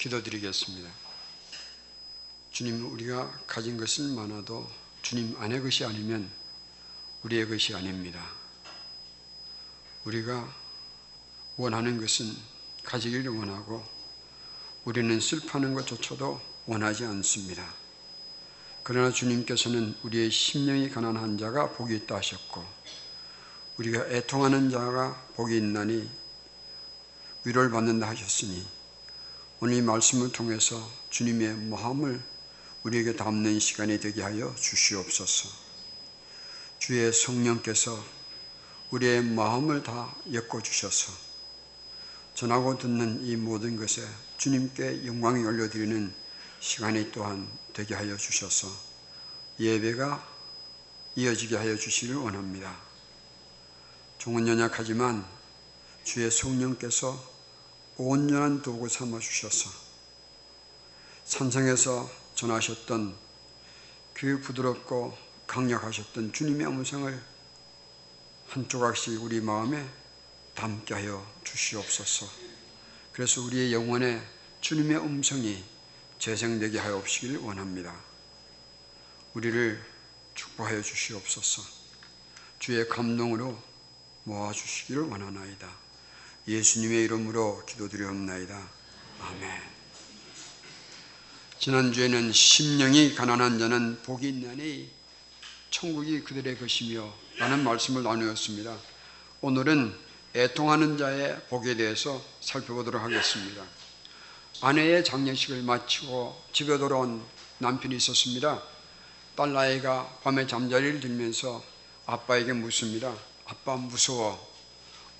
기도드리겠습니다. 주님, 우리가 가진 것은 많아도 주님 안의 것이 아니면 우리의 것이 아닙니다. 우리가 원하는 것은 가지기를 원하고 우리는 슬퍼하는 것조차도 원하지 않습니다. 그러나 주님께서는 우리의 심령이 가난한 자가 복이 있다 하셨고 우리가 애통하는 자가 복이 있나니 위로를 받는다 하셨으니 오늘 이 말씀을 통해서 주님의 마음을 우리에게 담는 시간이 되게 하여 주시옵소서. 주의 성령께서 우리의 마음을 다 엮어 주셔서 전하고 듣는 이 모든 것에 주님께 영광이 올려드리는 시간이 또한 되게 하여 주셔서 예배가 이어지게 하여 주시기를 원합니다. 종은 연약하지만 주의 성령께서 온전한 도구 삼아 주셔서 산성에서 전하셨던 그 부드럽고 강력하셨던 주님의 음성을 한 조각씩 우리 마음에 담게 하여 주시옵소서. 그래서 우리의 영혼에 주님의 음성이 재생되게 하옵시길 원합니다. 우리를 축복하여 주시옵소서. 주의 감동으로 모아 주시기를 원하나이다. 예수님의 이름으로 기도드리옵나이다. 아멘. 지난주에는 심령이 가난한 자는 복이 있나니 천국이 그들의 것이며 라는 말씀을 나누었습니다. 오늘은 애통하는 자의 복에 대해서 살펴보도록 하겠습니다. 아내의 장례식을 마치고 집에 돌아온 남편이 있었습니다. 딸 아이가 밤에 잠자리를 들면서 아빠에게 묻습니다. 아빠 무서워.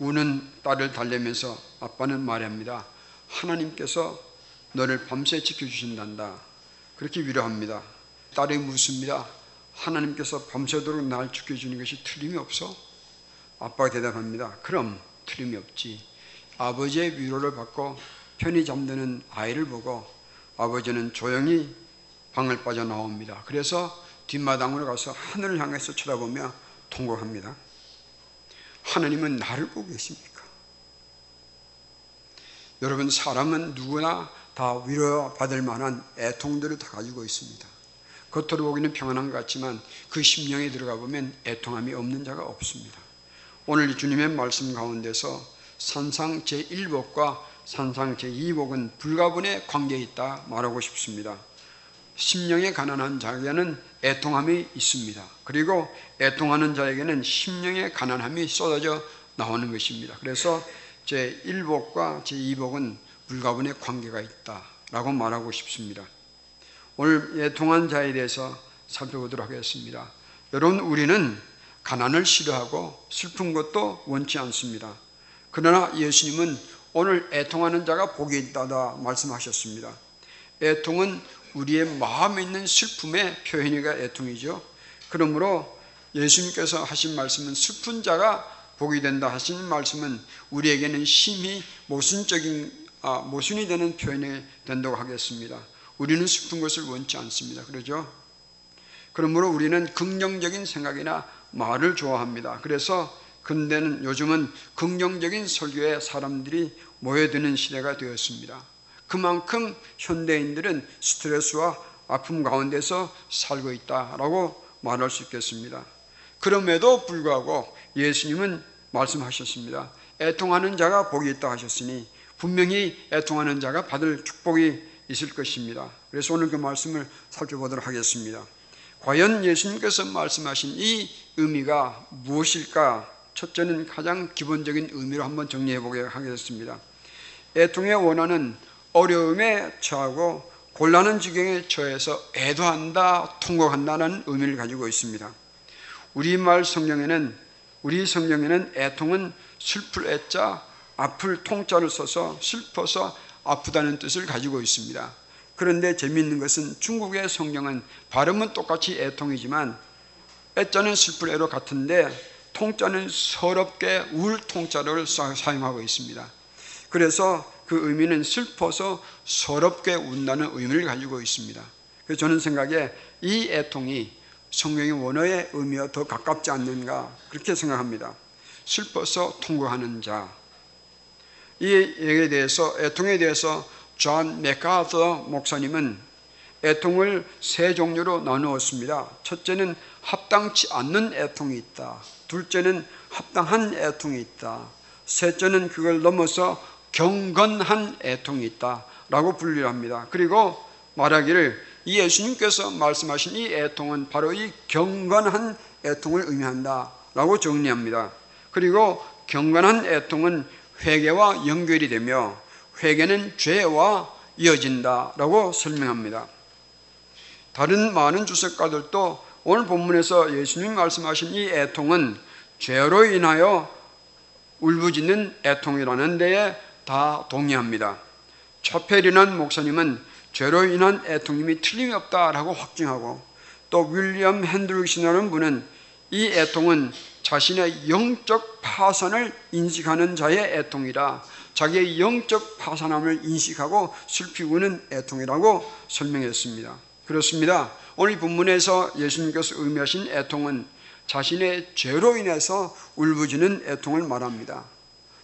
우는 딸을 달래면서 아빠는 말합니다. 하나님께서 너를 밤새 지켜주신단다. 그렇게 위로합니다. 딸이 묻습니다. 하나님께서 밤새도록 날 지켜주는 것이 틀림이 없어? 아빠가 대답합니다. 그럼 틀림이 없지. 아버지의 위로를 받고 편히 잠드는 아이를 보고 아버지는 조용히 방을 빠져나옵니다. 그래서 뒷마당으로 가서 하늘을 향해서 쳐다보며 통곡합니다. 하나님은 나를 보고 계십니까? 여러분, 사람은 누구나 다 위로받을 만한 애통들을 다 가지고 있습니다. 겉으로 보기는 평안한 것 같지만 그 심령에 들어가 보면 애통함이 없는 자가 없습니다. 오늘 주님의 말씀 가운데서 산상 제1복과 산상 제2복은 불가분의 관계에 있다 말하고 싶습니다. 심령에 가난한 자에게는 애통함이 있습니다. 그리고 애통하는 자에게는 심령의 가난함이 쏟아져 나오는 것입니다. 그래서 제 1복과 제 2복은 불가분의 관계가 있다라고 말하고 싶습니다. 오늘 애통한 자에 대해서 살펴보도록 하겠습니다. 여러분 우리는 가난을 싫어하고 슬픈 것도 원치 않습니다. 그러나 예수님은 오늘 애통하는 자가 복이 있다다 말씀하셨습니다. 애통은 우리의 마음에 있는 슬픔의 표현이가 애통이죠. 그러므로 예수님께서 하신 말씀은 슬픈 자가 복이 된다 하신 말씀은 우리에게는 심히 모순적인 아, 모순이 되는 표현이 된다고 하겠습니다. 우리는 슬픈 것을 원치 않습니다. 그러죠? 그러므로 우리는 긍정적인 생각이나 말을 좋아합니다. 그래서 근대는 요즘은 긍정적인 설교에 사람들이 모여드는 시대가 되었습니다. 그만큼 현대인들은 스트레스와 아픔 가운데서 살고 있다라고 말할 수 있겠습니다. 그럼에도 불구하고 예수님은 말씀하셨습니다. 애통하는 자가 복이 있다 하셨으니 분명히 애통하는 자가 받을 축복이 있을 것입니다. 그래서 오늘 그 말씀을 살펴보도록 하겠습니다. 과연 예수님께서 말씀하신 이 의미가 무엇일까? 첫째는 가장 기본적인 의미로 한번 정리해 보게 하겠습니다. 애통의 원하는 어려움에 처하고 곤란한 지경에 처해서 애도한다, 통곡한다는 의미를 가지고 있습니다. 우리말 성경에는 우리 성경에는 애통은 슬플 애자, 아플 통자를 써서 슬퍼서 아프다는 뜻을 가지고 있습니다. 그런데 재미있는 것은 중국의 성경은 발음은 똑같이 애통이지만 애자는 슬플 애로 같은데 통자는 서럽게 울 통자를 사용하고 있습니다. 그래서 그 의미는 슬퍼서 서럽게 운다는 의미를 가지고 있습니다. 그래서 저는 생각에 이 애통이 성경의 원어의 의미와 더 가깝지 않는가 그렇게 생각합니다. 슬퍼서 통곡하는 자. 이 얘기에 대해서 애통에 대해서 존 맥아더 목사님은 애통을 세 종류로 나누었습니다. 첫째는 합당치 않는 애통이 있다. 둘째는 합당한 애통이 있다. 셋째는 그걸 넘어서 경건한 애통이 있다. 라고 분류를 합니다. 그리고 말하기를 이 예수님께서 말씀하신 이 애통은 바로 이 경건한 애통을 의미한다. 라고 정리합니다. 그리고 경건한 애통은 회개와 연결이 되며 회개는 죄와 이어진다. 라고 설명합니다. 다른 많은 주석가들도 오늘 본문에서 예수님 말씀하신 이 애통은 죄로 인하여 울부짖는 애통이라는 데에 다 동의합니다. 차페리난 목사님은 죄로 인한 애통임이 틀림이 없다라고 확증하고 또 윌리엄 핸드릭슨이라는 분은 이 애통은 자신의 영적 파산을 인식하는 자의 애통이라 자기의 영적 파산함을 인식하고 슬피 우는 애통이라고 설명했습니다. 그렇습니다. 오늘 본문에서 예수님께서 의미하신 애통은 자신의 죄로 인해서 울부짖는 애통을 말합니다.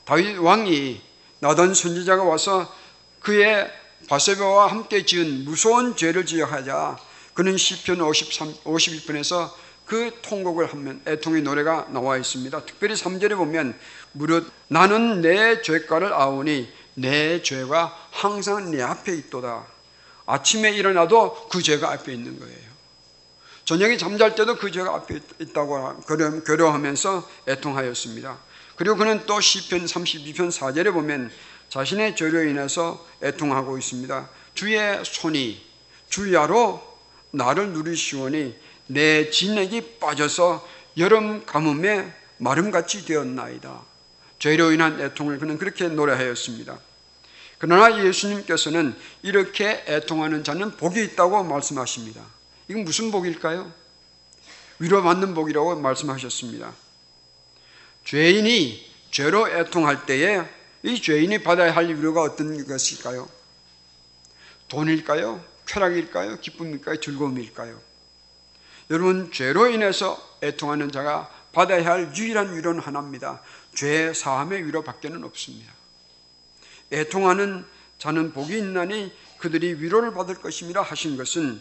다윗 왕이 나단 선지자가 와서 그의 바세바와 함께 지은 무서운 죄를 지적하자 그는 시편 53, 51편에서 그 통곡을 하면 애통의 노래가 나와 있습니다. 특별히 3절에 보면 무릇 나는 내 죄가를 아오니 내 죄가 항상 내 앞에 있도다. 아침에 일어나도 그 죄가 앞에 있는 거예요. 저녁에 잠잘 때도 그 죄가 앞에 있다고 괴로워하면서 애통하였습니다. 그리고 그는 또 시편 32편 4절에 보면 자신의 죄로 인해서 애통하고 있습니다. 주의 손이 주야로 나를 누리시오니 내 진액이 빠져서 여름 가뭄에 마름같이 되었나이다. 죄로 인한 애통을 그는 그렇게 노래하였습니다. 그러나 예수님께서는 이렇게 애통하는 자는 복이 있다고 말씀하십니다. 이건 무슨 복일까요? 위로받는 복이라고 말씀하셨습니다. 죄인이 죄로 애통할 때에 이 죄인이 받아야 할 위로가 어떤 것일까요? 돈일까요? 쾌락일까요? 기쁨일까요? 즐거움일까요? 여러분, 죄로 인해서 애통하는 자가 받아야 할 유일한 위로는 하나입니다. 죄 사함의 위로밖에는 없습니다. 애통하는 자는 복이 있나니 그들이 위로를 받을 것입니다 하신 것은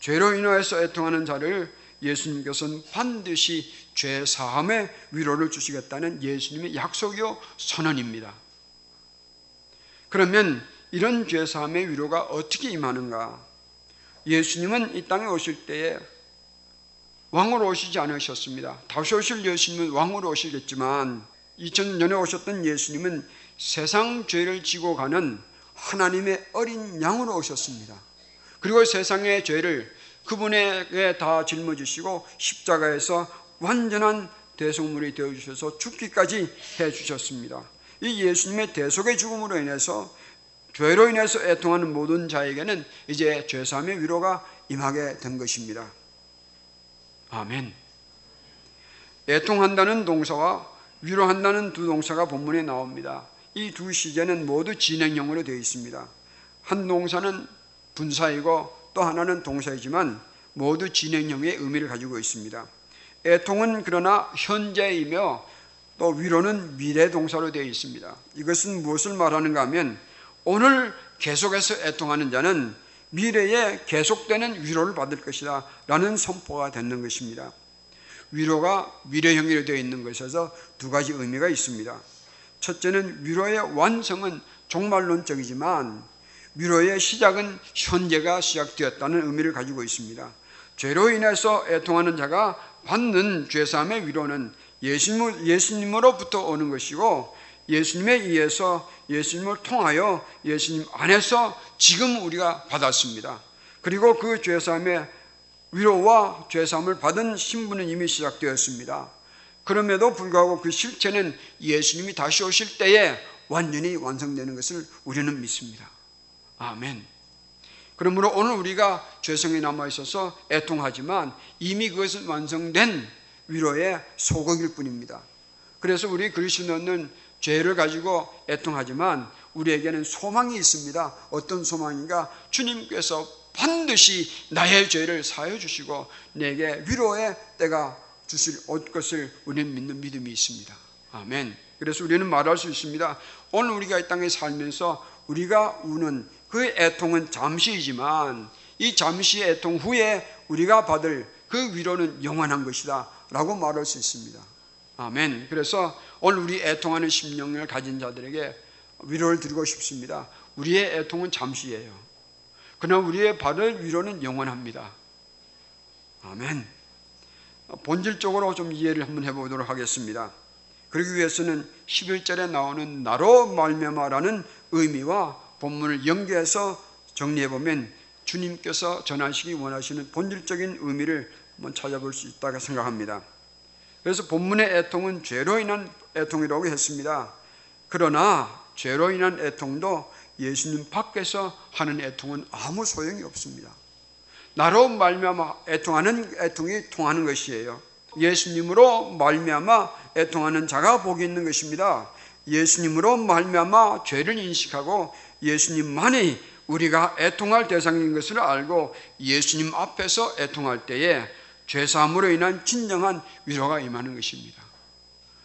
죄로 인하여서 애통하는 자를 예수님께서는 반드시 죄 사함의 위로를 주시겠다는 예수님의 약속이요 선언입니다. 그러면 이런 죄 사함의 위로가 어떻게 임하는가? 예수님은 이 땅에 오실 때에 왕으로 오시지 않으셨습니다. 다시 오실 예수님은 왕으로 오시겠지만 2000년에 오셨던 예수님은 세상 죄를 지고 가는 하나님의 어린 양으로 오셨습니다. 그리고 세상의 죄를 그분에게 다 짊어지시고 십자가에서 완전한 대속물이 되어 주셔서 죽기까지 해 주셨습니다. 이 예수님의 대속의 죽음으로 인해서 죄로 인해서 애통하는 모든 자에게는 이제 죄사함의 위로가 임하게 된 것입니다. 아멘. 애통한다는 동사와 위로한다는 두 동사가 본문에 나옵니다. 이 두 시제는 모두 진행형으로 되어 있습니다. 한 동사는 분사이고 또 하나는 동사이지만 모두 진행형의 의미를 가지고 있습니다. 애통은 그러나 현재이며 또 위로는 미래 동사로 되어 있습니다. 이것은 무엇을 말하는가 하면 오늘 계속해서 애통하는 자는 미래에 계속되는 위로를 받을 것이다 라는 선포가 되는 것입니다. 위로가 미래형으로 되어 있는 것에서 두 가지 의미가 있습니다. 첫째는 위로의 완성은 종말론적이지만 위로의 시작은 현재가 시작되었다는 의미를 가지고 있습니다. 죄로 인해서 애통하는 자가 받는 죄사함의 위로는 예수님, 예수님으로부터 오는 것이고 예수님에 의해서 예수님을 통하여 예수님 안에서 지금 우리가 받았습니다. 그리고 그 죄사함의 위로와 죄사함을 받은 신분은 이미 시작되었습니다. 그럼에도 불구하고 그 실체는 예수님이 다시 오실 때에 완전히 완성되는 것을 우리는 믿습니다. 아멘. 그러므로 오늘 우리가 죄성이 남아 있어서 애통하지만 이미 그것은 완성된 위로의 소극일 뿐입니다. 그래서 우리 그리스도는 죄를 가지고 애통하지만 우리에게는 소망이 있습니다. 어떤 소망인가? 주님께서 반드시 나의 죄를 사해 주시고 내게 위로의 때가 주실 것을 우리는 믿는 믿음이 있습니다. 아멘. 그래서 우리는 말할 수 있습니다. 오늘 우리가 이 땅에 살면서 우리가 우는 그 애통은 잠시이지만 이 잠시의 애통 후에 우리가 받을 그 위로는 영원한 것이다 라고 말할 수 있습니다. 아멘. 그래서 오늘 우리 애통하는 심령을 가진 자들에게 위로를 드리고 싶습니다. 우리의 애통은 잠시예요. 그러나 우리의 받을 위로는 영원합니다. 아멘. 본질적으로 좀 이해를 한번 해보도록 하겠습니다. 그러기 위해서는 11절에 나오는 나로 말미암아라는 의미와 본문을 연계해서 정리해 보면 주님께서 전하시기 원하시는 본질적인 의미를 한번 찾아볼 수 있다고 생각합니다. 그래서 본문의 애통은 죄로 인한 애통이라고 했습니다. 그러나 죄로 인한 애통도 예수님 밖에서 하는 애통은 아무 소용이 없습니다. 나로 말미암아 애통하는 애통이 통하는 것이에요. 예수님으로 말미암아 애통하는 자가 복이 있는 것입니다. 예수님으로 말미암아 죄를 인식하고 예수님만이 우리가 애통할 대상인 것을 알고 예수님 앞에서 애통할 때에 죄사함으로 인한 진정한 위로가 임하는 것입니다.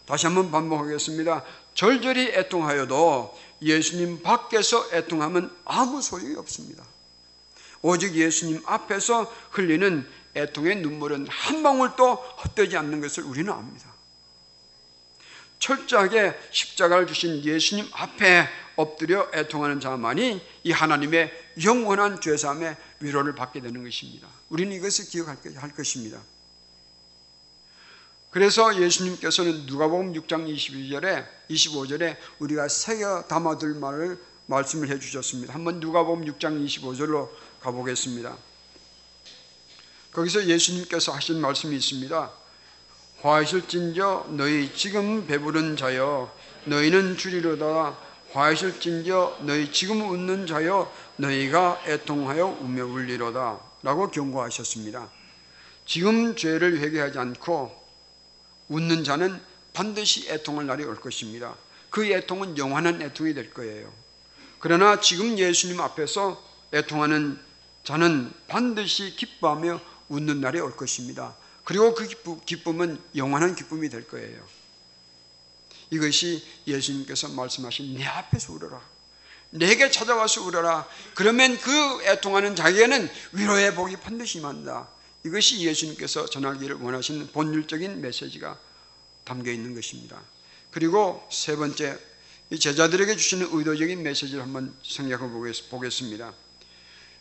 다시 한번 반복하겠습니다. 절절히 애통하여도 예수님 밖에서 애통하면 아무 소용이 없습니다. 오직 예수님 앞에서 흘리는 애통의 눈물은 한 방울도 헛되지 않는 것을 우리는 압니다. 철저하게 십자가를 주신 예수님 앞에 엎드려 애통하는 자만이 이 하나님의 영원한 죄사함의 위로를 받게 되는 것입니다. 우리는 이것을 기억할 것입니다. 그래서 예수님께서는 누가복음 6장 22절에 25절에 우리가 새겨 담아둘 말을 말씀을 해 주셨습니다. 한번 누가복음 6장 25절로 가보겠습니다. 거기서 예수님께서 하신 말씀이 있습니다. 화이실진저 너희 지금 배부른 자여 너희는 주리로다 화이실진저 너희 지금 웃는 자여 너희가 애통하여 우며 울리로다 라고 경고하셨습니다. 지금 죄를 회개하지 않고 웃는 자는 반드시 애통할 날이 올 것입니다. 그 애통은 영원한 애통이 될 거예요. 그러나 지금 예수님 앞에서 애통하는 자는 반드시 기뻐하며 웃는 날이 올 것입니다. 그리고 그 기쁨은 영원한 기쁨이 될 거예요. 이것이 예수님께서 말씀하신 내 앞에서 울어라. 내게 찾아와서 울어라. 그러면 그 애통하는 자에게는 위로의 복이 반드시 임한다. 이것이 예수님께서 전하기를 원하시는 본질적인 메시지가 담겨 있는 것입니다. 그리고 세 번째, 이 제자들에게 주시는 의도적인 메시지를 한번 생각해 보겠습니다.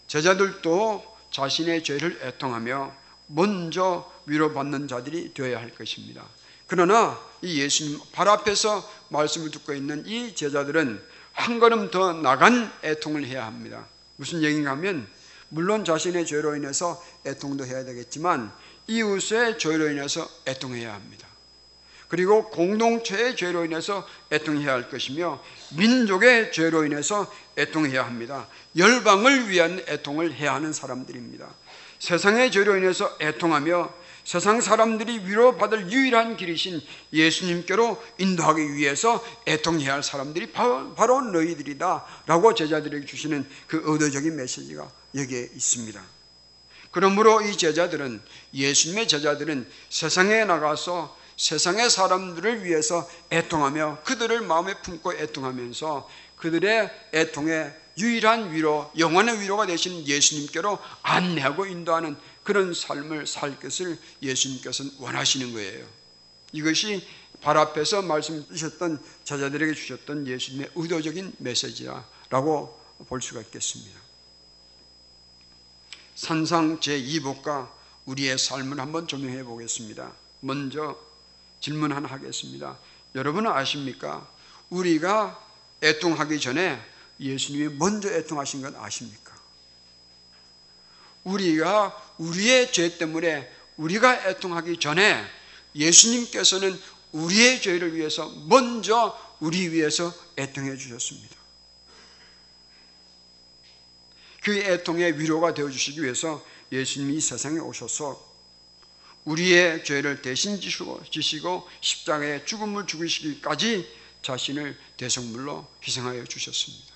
제자들도 자신의 죄를 애통하며 먼저 위로받는 자들이 되어야 할 것입니다. 그러나 이 예수님 발 앞에서 말씀을 듣고 있는 이 제자들은 한 걸음 더 나간 애통을 해야 합니다. 무슨 얘기인가 하면 물론 자신의 죄로 인해서 애통도 해야 되겠지만 이웃의 죄로 인해서 애통해야 합니다. 그리고 공동체의 죄로 인해서 애통해야 할 것이며 민족의 죄로 인해서 애통해야 합니다. 열방을 위한 애통을 해야 하는 사람들입니다. 세상의 죄로 인해서 애통하며 세상 사람들이 위로받을 유일한 길이신 예수님께로 인도하기 위해서 애통해야 할 사람들이 바로, 너희들이다 라고 제자들에게 주시는 그 의도적인 메시지가 여기에 있습니다. 그러므로 이 제자들은 예수님의 제자들은 세상에 나가서 세상의 사람들을 위해서 애통하며 그들을 마음에 품고 애통하면서 그들의 애통에 유일한 위로, 영원의 위로가 되신 예수님께로 안내하고 인도하는 그런 삶을 살 것을 예수님께서는 원하시는 거예요. 이것이 발 앞에서 말씀 주셨던 자자들에게 주셨던 예수님의 의도적인 메시지라고 볼 수가 있겠습니다. 산상 제2복과 우리의 삶을 한번 조명해 보겠습니다. 먼저 질문 하나 하겠습니다. 여러분은 아십니까? 우리가 애통하기 전에 예수님이 먼저 애통하신 건 아십니까? 우리가 우리의 죄 때문에 우리가 애통하기 전에 예수님께서는 우리의 죄를 위해서 먼저 우리 위해서 애통해 주셨습니다. 그 애통의 위로가 되어 주시기 위해서 예수님이 세상에 오셔서 우리의 죄를 대신 지시고, 십자가에 죽음을 죽이시기까지 자신을 대성물로 희생하여 주셨습니다.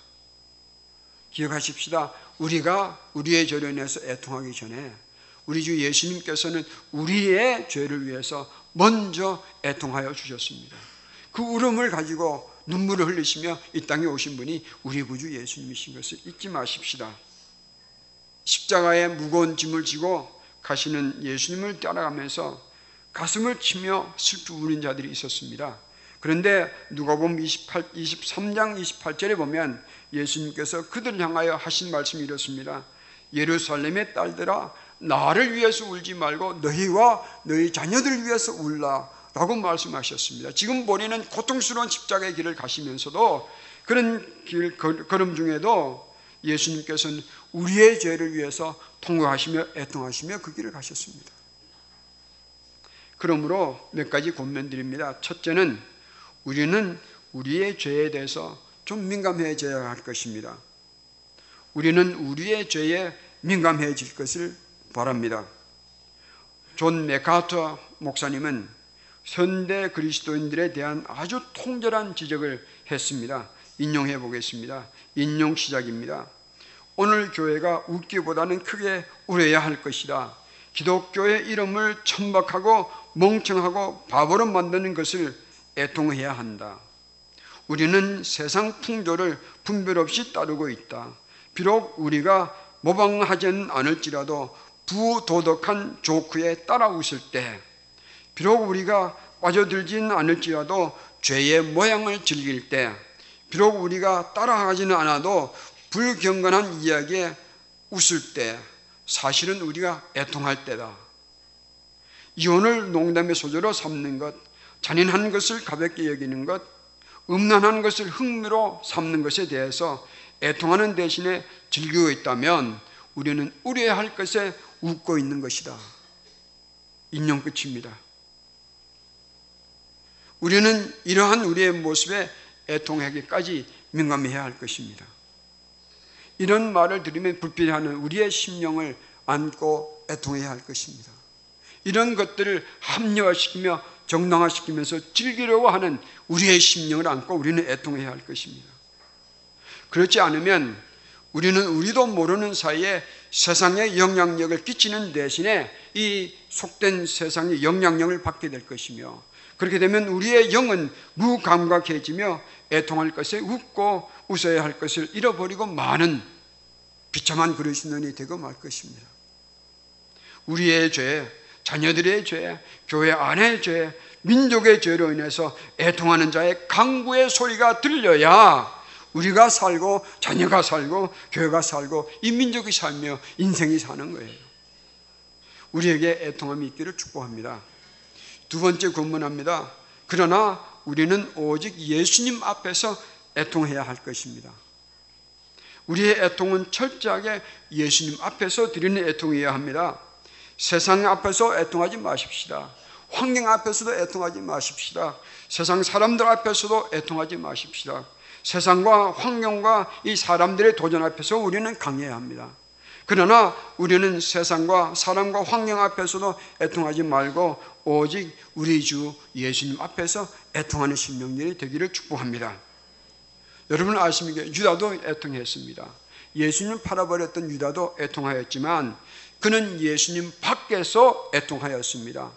기억하십시다. 우리가 우리의 죄로 인해서 애통하기 전에 우리 주 예수님께서는 우리의 죄를 위해서 먼저 애통하여 주셨습니다. 그 울음을 가지고 눈물을 흘리시며 이 땅에 오신 분이 우리 구주 예수님이신 것을 잊지 마십시다. 십자가에 무거운 짐을 지고 가시는 예수님을 따라가면서 가슴을 치며 슬프 우는 자들이 있었습니다. 그런데 누가복음 28, 23장 28절에 보면 예수님께서 그들을 향하여 하신 말씀이 이렇습니다. 예루살렘의 딸들아 나를 위해서 울지 말고 너희와 너희 자녀들을 위해서 울라 라고 말씀하셨습니다. 지금 본인은 고통스러운 십자가의 길을 가시면서도 그런 길 걸음 중에도 예수님께서는 우리의 죄를 위해서 통과하시며 애통하시며 그 길을 가셨습니다. 그러므로 몇 가지 권면드립니다. 첫째는 우리는 우리의 죄에 대해서 좀 민감해져야 할 것입니다. 우리는 우리의 죄에 민감해질 것을 바랍니다. 존 맥아더 목사님은 현대 그리스도인들에 대한 아주 통절한 지적을 했습니다. 인용해 보겠습니다. 인용 시작입니다. 오늘 교회가 웃기보다는 크게 울어야 할 것이다. 기독교의 이름을 천박하고 멍청하고 바보로 만드는 것을 애통해야 한다. 우리는 세상 풍조를 분별 없이 따르고 있다. 비록 우리가 모방하지는 않을지라도 부도덕한 조크에 따라 웃을 때, 비록 우리가 빠져들지는 않을지라도 죄의 모양을 즐길 때, 비록 우리가 따라하지는 않아도 불경건한 이야기에 웃을 때, 사실은 우리가 애통할 때다. 이혼을 농담의 소재로 삼는 것, 잔인한 것을 가볍게 여기는 것, 음란한 것을 흥미로 삼는 것에 대해서 애통하는 대신에 즐기고 있다면 우리는 우려야 할 것에 웃고 있는 것이다. 인용 끝입니다. 우리는 이러한 우리의 모습에 애통하기까지 민감해야 할 것입니다. 이런 말을 들으면 불필요하는 우리의 심령을 안고 애통해야 할 것입니다. 이런 것들을 합리화시키며 정당화시키면서 즐기려고 하는 우리의 심령을 안고 우리는 애통해야 할 것입니다. 그렇지 않으면 우리는 우리도 모르는 사이에 세상에 영향력을 끼치는 대신에 이 속된 세상의 영향력을 받게 될 것이며 그렇게 되면 우리의 영은 무감각해지며 애통할 것에 웃고 웃어야 할 것을 잃어버리고 많은 비참한 그릇이 되고 말 것입니다. 우리의 죄, 자녀들의 죄, 교회 안의 죄, 민족의 죄로 인해서 애통하는 자의 강구의 소리가 들려야 우리가 살고 자녀가 살고 교회가 살고 이 민족이 살며 인생이 사는 거예요. 우리에게 애통함이 있기를 축복합니다. 두 번째 권문합니다. 그러나 우리는 오직 예수님 앞에서 애통해야 할 것입니다. 우리의 애통은 철저하게 예수님 앞에서 드리는 애통이어야 합니다. 세상 앞에서 애통하지 마십시다. 환경 앞에서도 애통하지 마십시다. 세상 사람들 앞에서도 애통하지 마십시다. 세상과 환경과 이 사람들의 도전 앞에서 우리는 강해야 합니다. 그러나 우리는 세상과 사람과 환경 앞에서도 애통하지 말고 오직 우리 주 예수님 앞에서 애통하는 신명들이 되기를 축복합니다. 여러분 아십니까? 유다도 애통했습니다. 예수님 팔아버렸던 유다도 애통하였지만 그는 예수님 밖에서 애통하였습니다.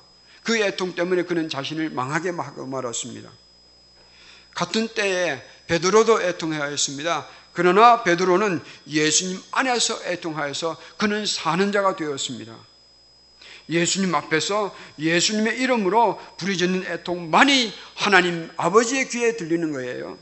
그 애통 때문에 그는 자신을 망하게 말았습니다. 같은 때에 베드로도 애통하였습니다. 그러나 베드로는 예수님 안에서 애통하여서 그는 사는 자가 되었습니다. 예수님 앞에서 예수님의 이름으로 부르짖는 애통만이 하나님 아버지의 귀에 들리는 거예요.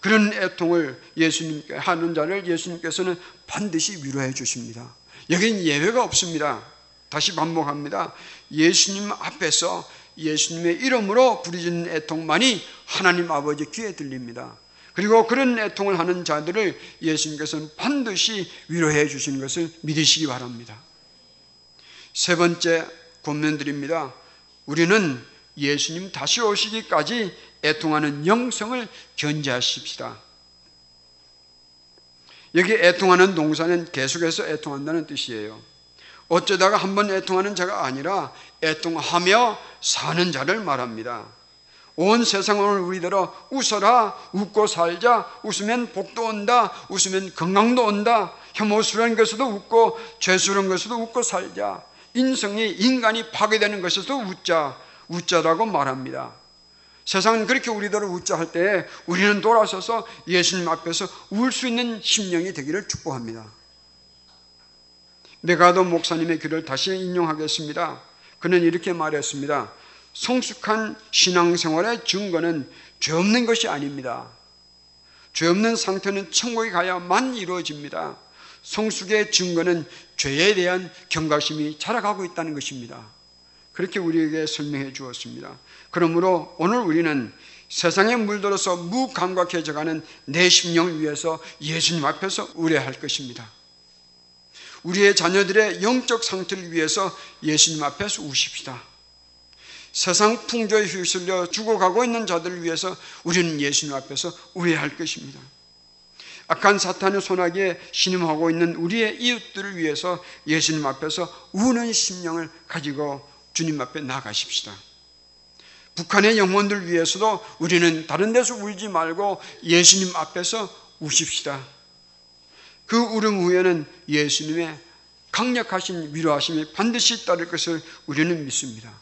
그런 애통을 예수님께 하는 자를 예수님께서는 반드시 위로해 주십니다. 여기는 예외가 없습니다. 다시 반복합니다. 예수님 앞에서 예수님의 이름으로 부르짖는 애통만이 하나님 아버지 귀에 들립니다. 그리고 그런 애통을 하는 자들을 예수님께서는 반드시 위로해 주시는 것을 믿으시기 바랍니다. 세 번째 권면드립니다. 우리는 예수님 다시 오시기까지 애통하는 영성을 견제하십시다. 여기 애통하는 동사는 계속해서 애통한다는 뜻이에요. 어쩌다가 한 번 애통하는 자가 아니라 애통하며 사는 자를 말합니다. 온 세상을 우리들어 웃어라 웃고 살자 웃으면 복도 온다 웃으면 건강도 온다 혐오스러운 것에도 웃고 죄스러운 것에도 웃고 살자 인성이 인간이 파괴되는 것에도 웃자 웃자라고 말합니다. 세상은 그렇게 우리들을 웃자 할 때 우리는 돌아서서 예수님 앞에서 울 수 있는 심령이 되기를 축복합니다. 메가도 목사님의 글을 다시 인용하겠습니다. 그는 이렇게 말했습니다. 성숙한 신앙생활의 증거는 죄 없는 것이 아닙니다. 죄 없는 상태는 천국에 가야만 이루어집니다. 성숙의 증거는 죄에 대한 경각심이 자라가고 있다는 것입니다. 그렇게 우리에게 설명해 주었습니다. 그러므로 오늘 우리는 세상에 물들어서 무감각해져가는 내 심령 위해서 예수님 앞에서 우려할 것입니다. 우리의 자녀들의 영적 상태를 위해서 예수님 앞에서 우십시다. 세상 풍조에 휩쓸려 죽어가고 있는 자들을 위해서 우리는 예수님 앞에서 우려할 것입니다. 악한 사탄의 손아귀에 신음하고 있는 우리의 이웃들을 위해서 예수님 앞에서 우는 심령을 가지고 주님 앞에 나가십시다. 북한의 영혼들 위해서도 우리는 다른 데서 울지 말고 예수님 앞에서 우십시다. 그 울음 후에는 예수님의 강력하신 위로하심이 반드시 따를 것을 우리는 믿습니다.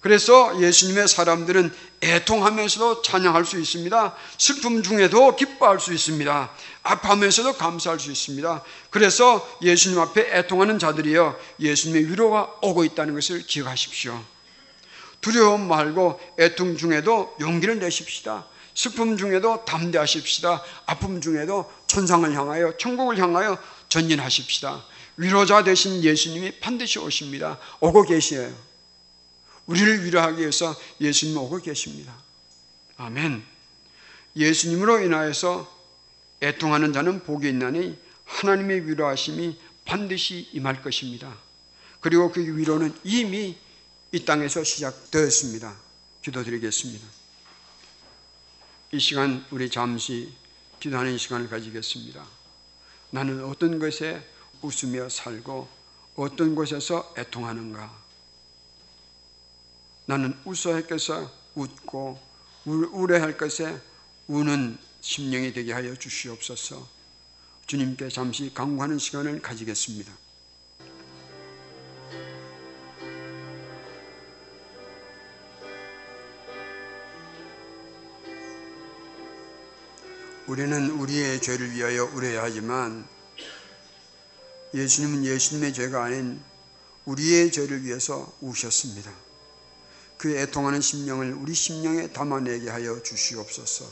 그래서 예수님의 사람들은 애통하면서도 찬양할 수 있습니다. 슬픔 중에도 기뻐할 수 있습니다. 아파하면서도 감사할 수 있습니다. 그래서 예수님 앞에 애통하는 자들이여 예수님의 위로가 오고 있다는 것을 기억하십시오. 두려움 말고 애통 중에도 용기를 내십시다. 슬픔 중에도 담대하십시다. 아픔 중에도 천상을 향하여 천국을 향하여 전진하십시다. 위로자 되신 예수님이 반드시 오십니다. 오고 계시에요. 우리를 위로하기 위해서 예수님 오고 계십니다. 아멘. 예수님으로 인하여서 애통하는 자는 복이 있나니 하나님의 위로하심이 반드시 임할 것입니다. 그리고 그 위로는 이미 이 땅에서 시작되었습니다. 기도드리겠습니다. 이 시간 우리 잠시 기도하는 시간을 가지겠습니다. 나는 어떤 것에 웃으며 살고 어떤 곳에서 애통하는가? 나는 웃어야 할 것에 웃고 울어야 할 것에 우는 심령이 되게 하여 주시옵소서. 주님께 잠시 강구하는 시간을 가지겠습니다. 우리는 우리의 죄를 위하여 울어야 하지만 예수님은 예수님의 죄가 아닌 우리의 죄를 위해서 우셨습니다. 그 애통하는 심령을 우리 심령에 담아내게 하여 주시옵소서.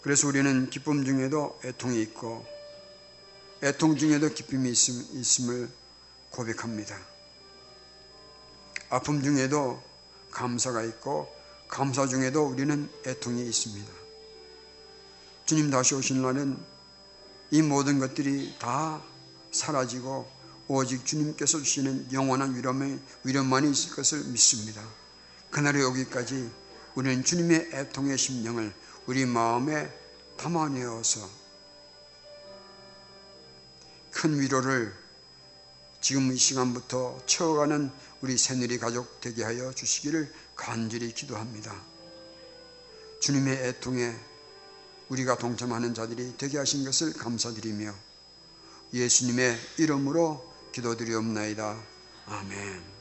그래서 우리는 기쁨 중에도 애통이 있고 애통 중에도 기쁨이 있음을 고백합니다. 아픔 중에도 감사가 있고 감사 중에도 우리는 애통이 있습니다. 주님 다시 오신 날은 이 모든 것들이 다 사라지고 오직 주님께서 주시는 영원한 위로만, 위로만이 있을 것을 믿습니다. 그날에 오기까지 우리는 주님의 애통의 심령을 우리 마음에 담아내어서 큰 위로를 지금 이 시간부터 채워가는 우리 새누리 가족 되게 하여 주시기를 간절히 기도합니다. 주님의 애통에 우리가 동참하는 자들이 되게 하신 것을 감사드리며 예수님의 이름으로 기도드리옵나이다. 아멘.